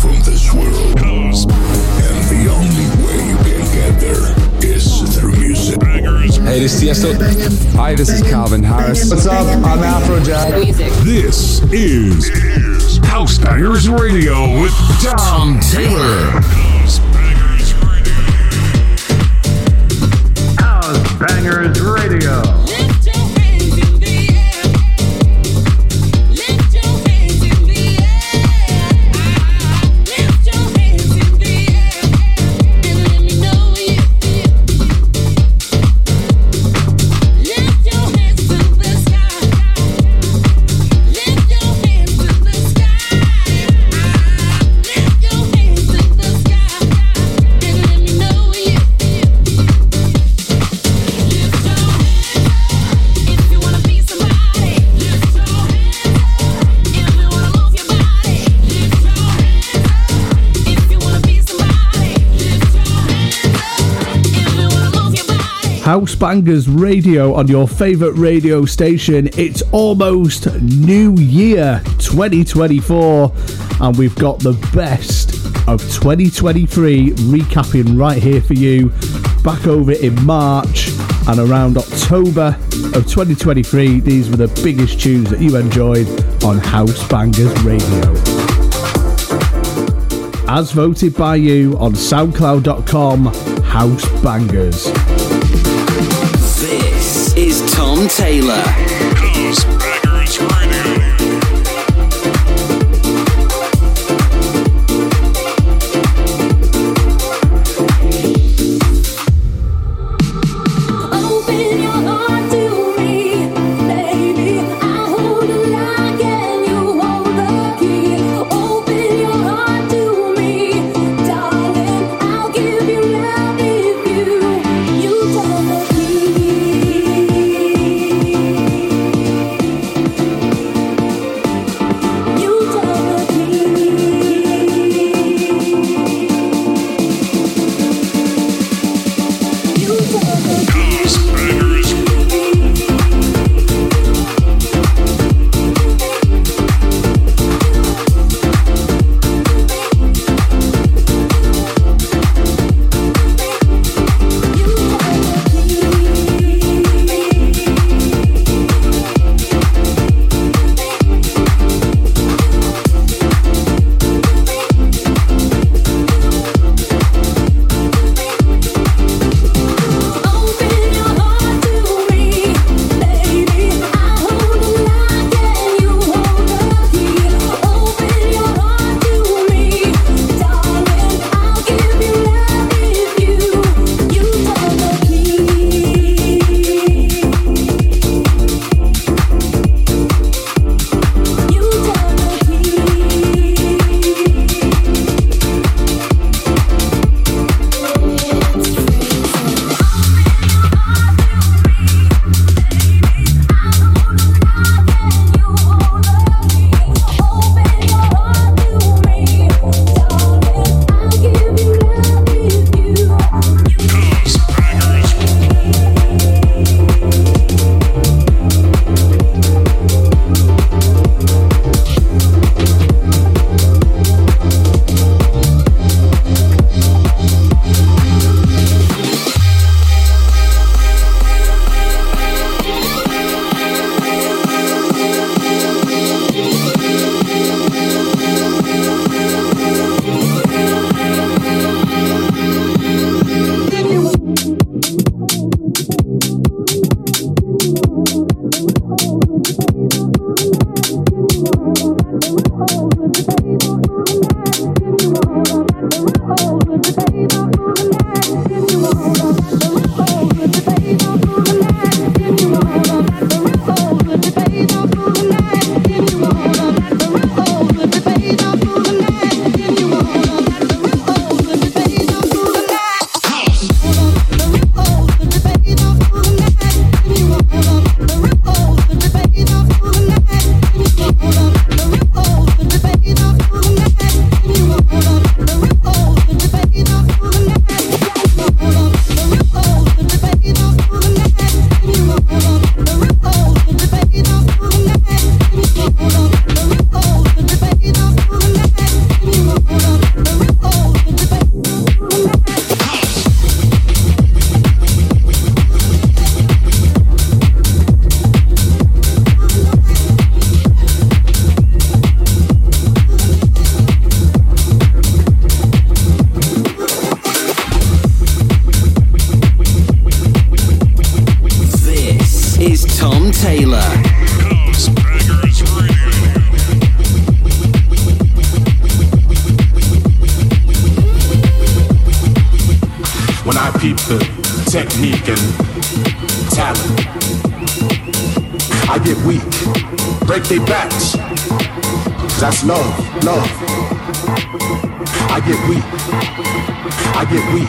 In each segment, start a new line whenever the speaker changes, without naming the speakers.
from this world. And the only way you can get there is through music.
Hey, this is Tiesto. Hi, this is Calvin Harris.
What's up? I'm Afrojack.
This is House Bangers Radio with Tom Taylor.
House Bangers Radio.
House Bangers Radio on your favourite radio station. It's almost New Year 2024, and we've got the best of 2023 recapping right here for you. Back over in March and around October of 2023, these were the biggest tunes that you enjoyed on House Bangers Radio. As voted by you on SoundCloud.com, House Bangers.
Taylor.
technique, and talent. I get weak, break their backs. That's love, love. I get weak, I get weak,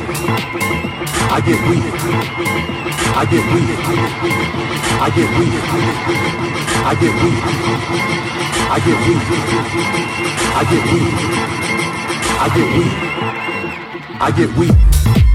I get weak, I get weak, I get weak, I get weak, I get weak, I get weak, I get weak, I get weak.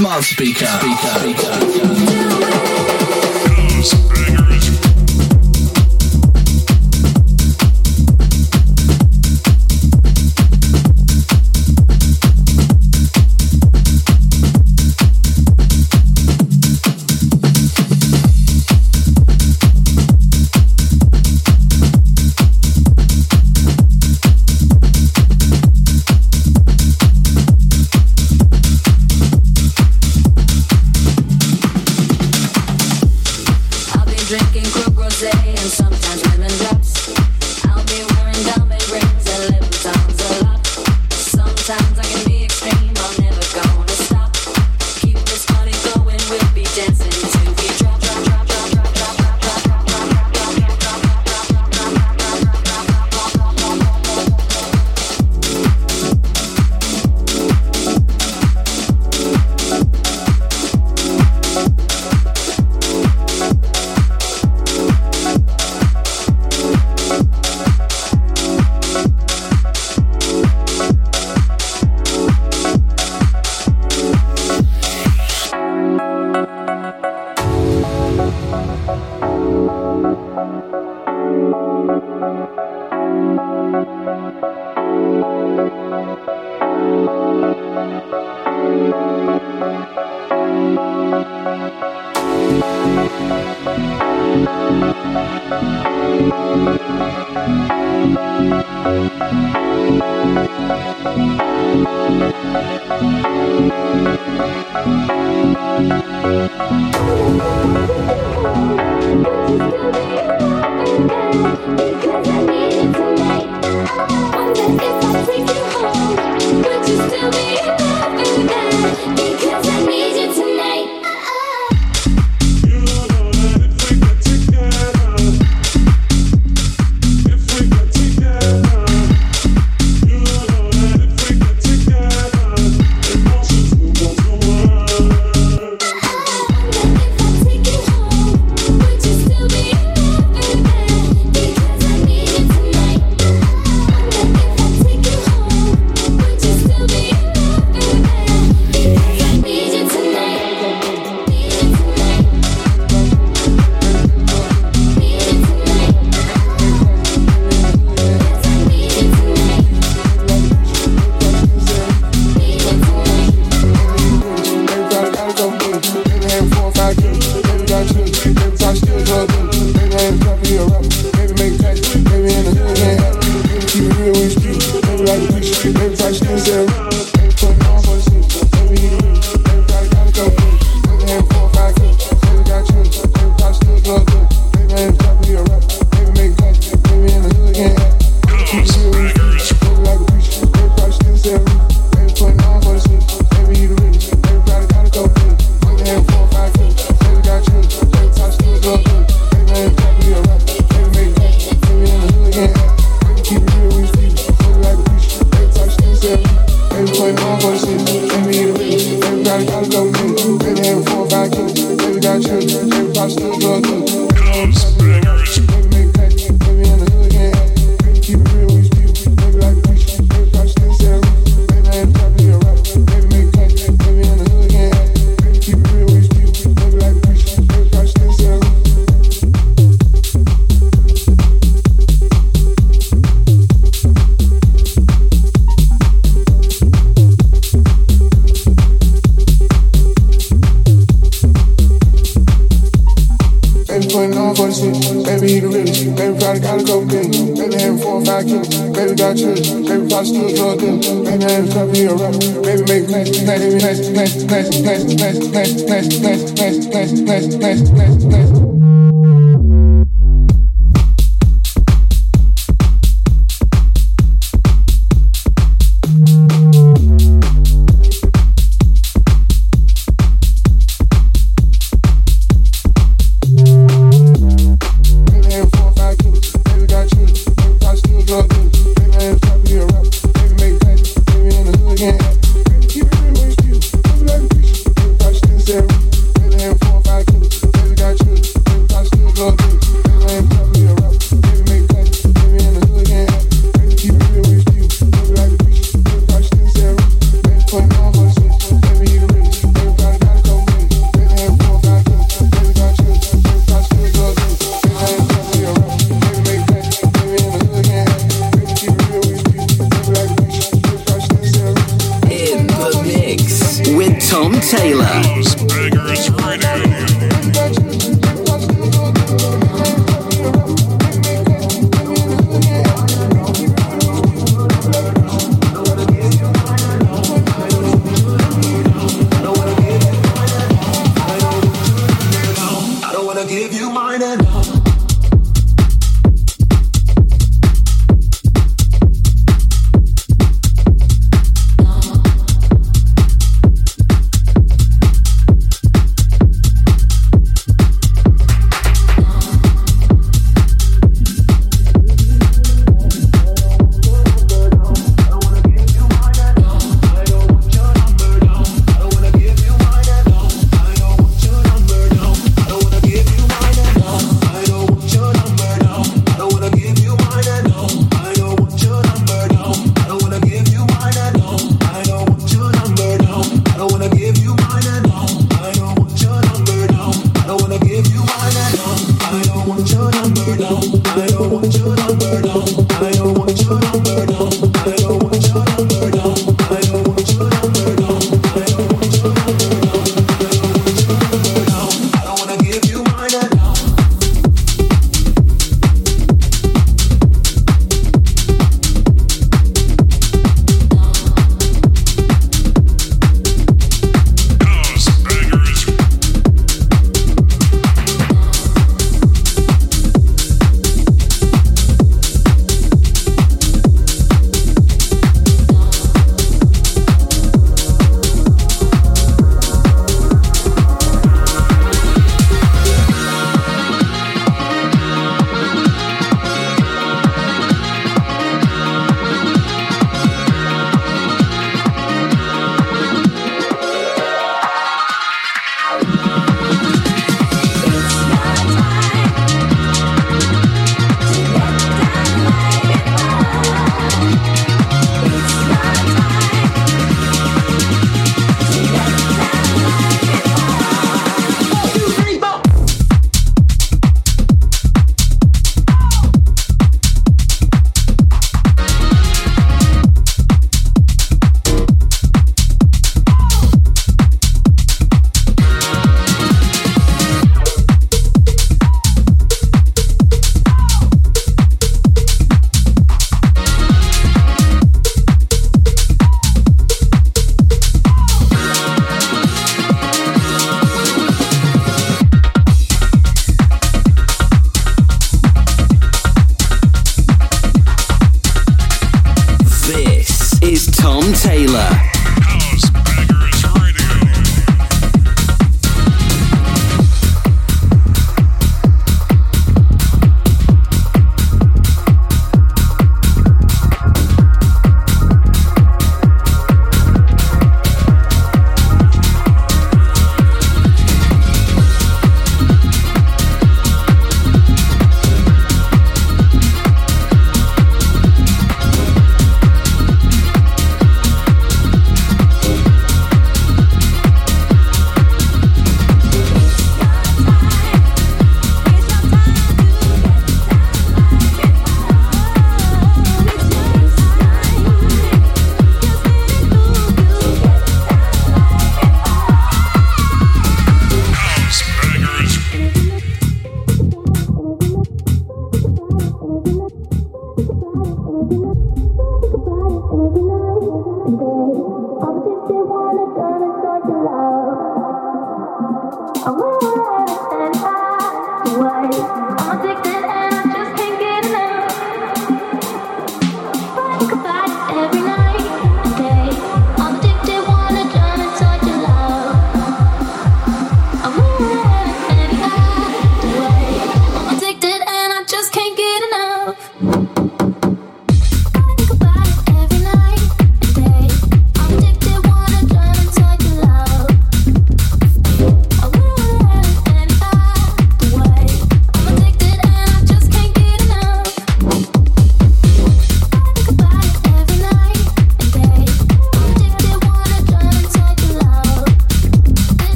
Smart speaker. speaker. speaker.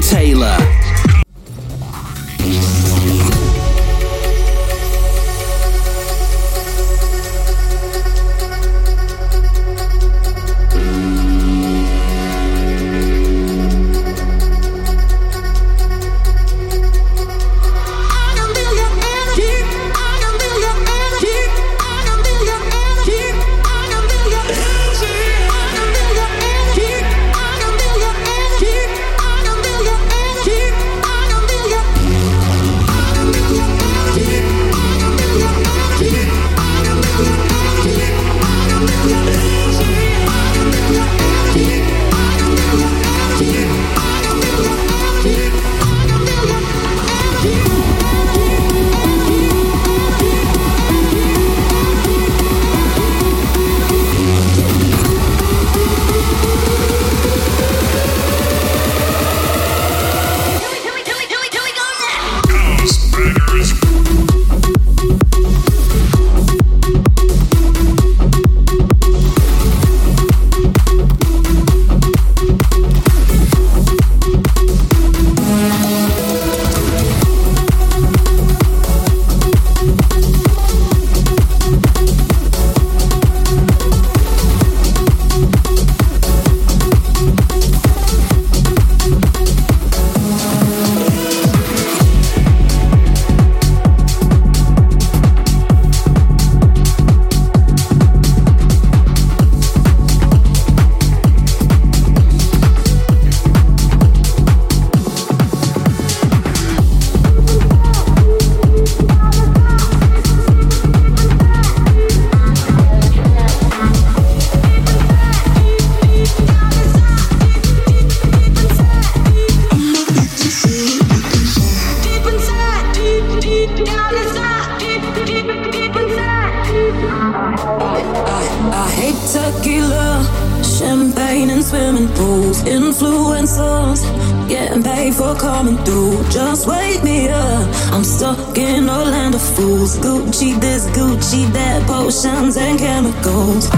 Taylor.
emotions and
chemicals.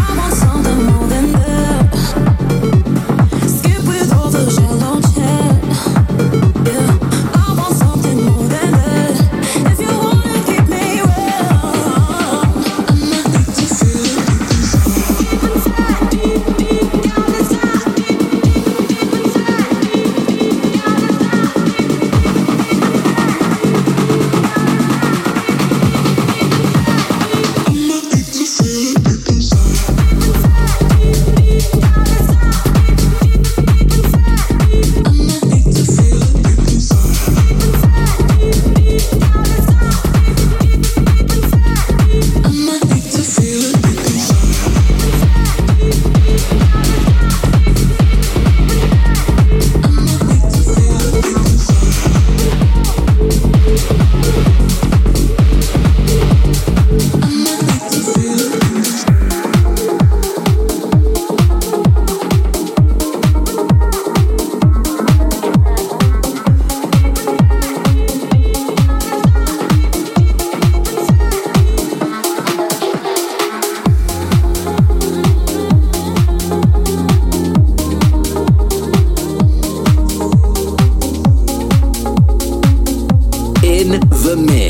the
mix.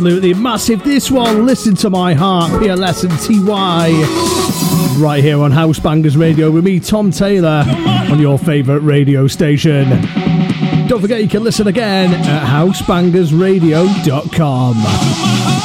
absolutely massive. This one, Listen to My Heart, PLS and TY. Right here on House Bangers Radio with me, Tom Taylor, on your favourite radio station. Don't forget you can listen again at housebangersradio.com.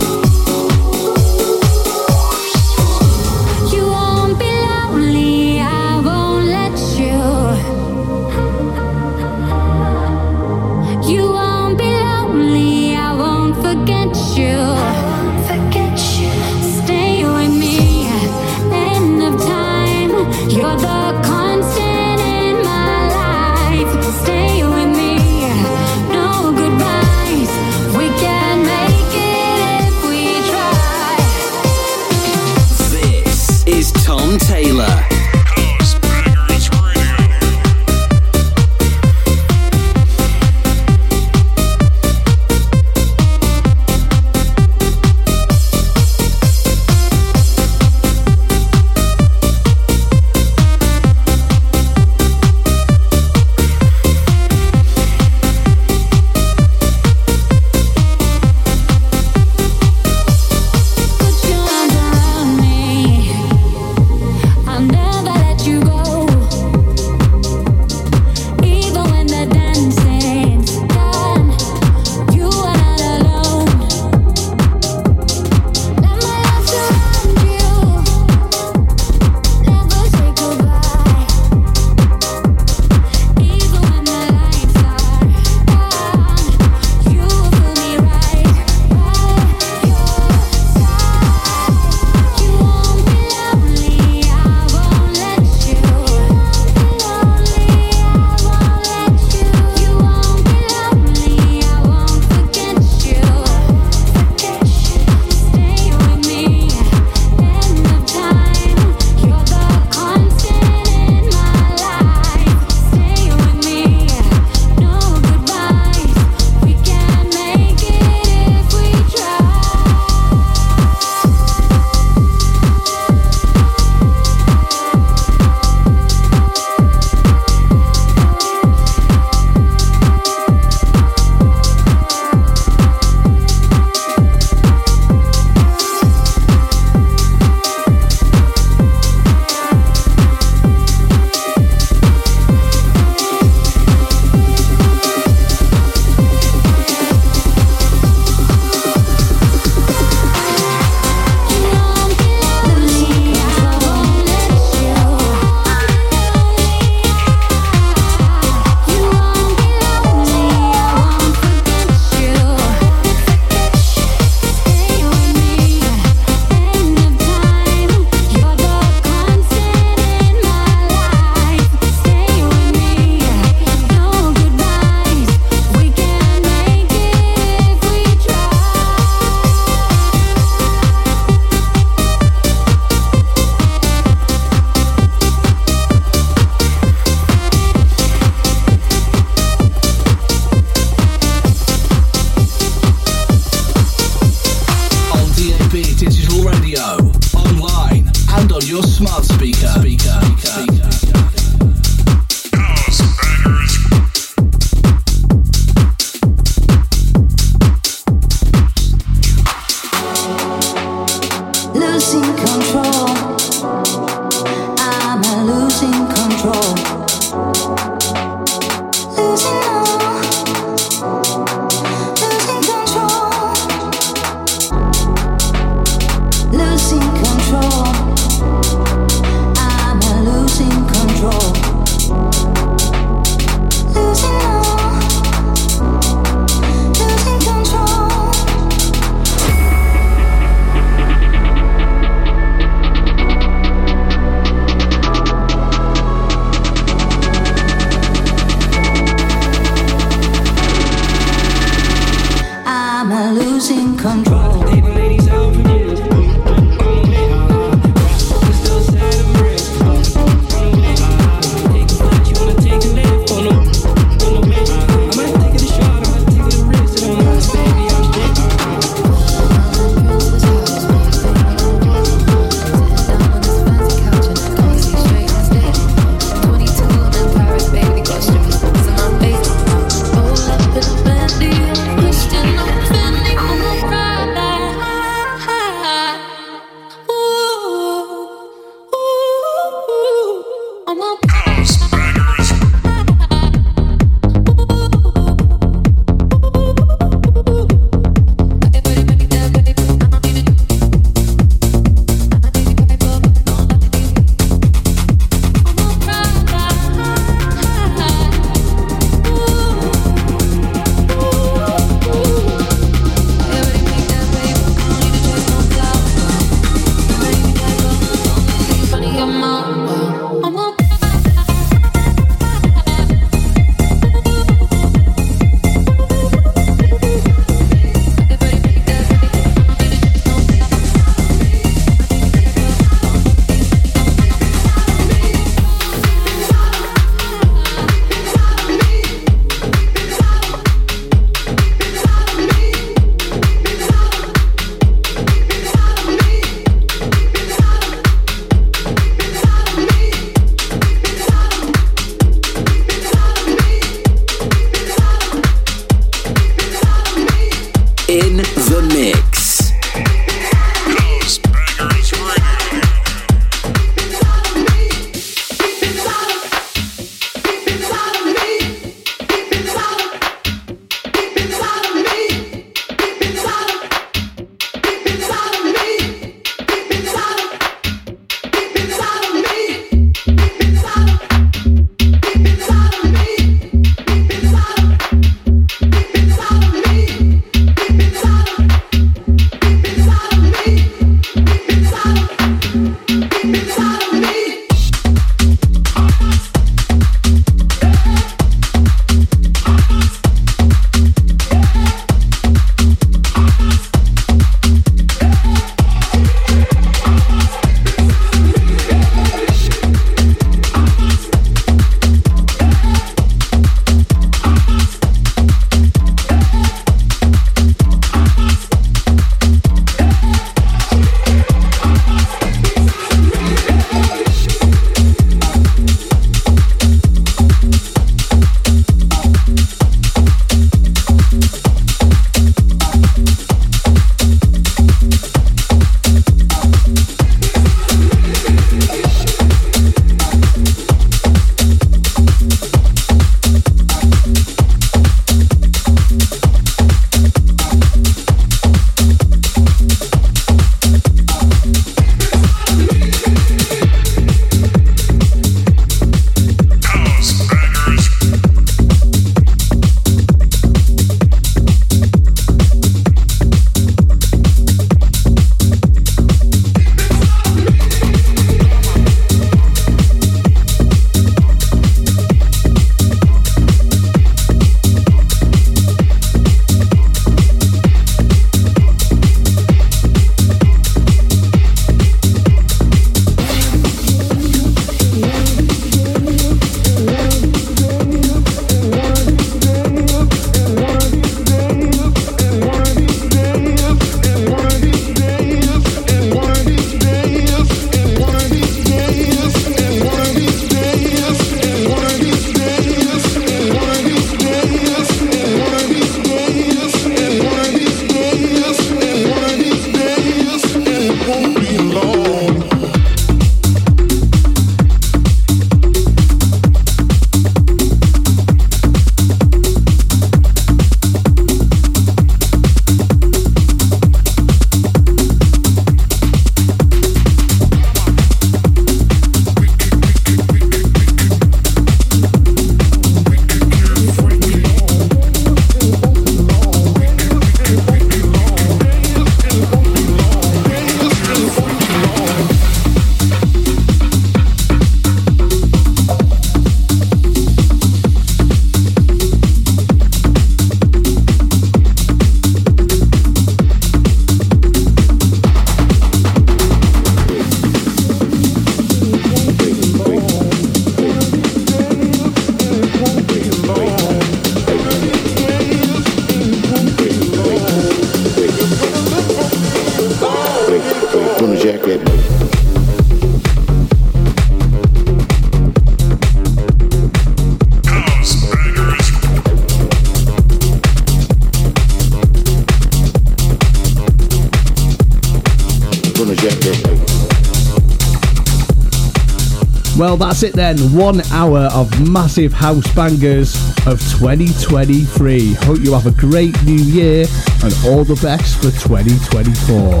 Well, that's it then. One hour of massive house bangers of 2023. Hope you have a great new year and all the best for 2024.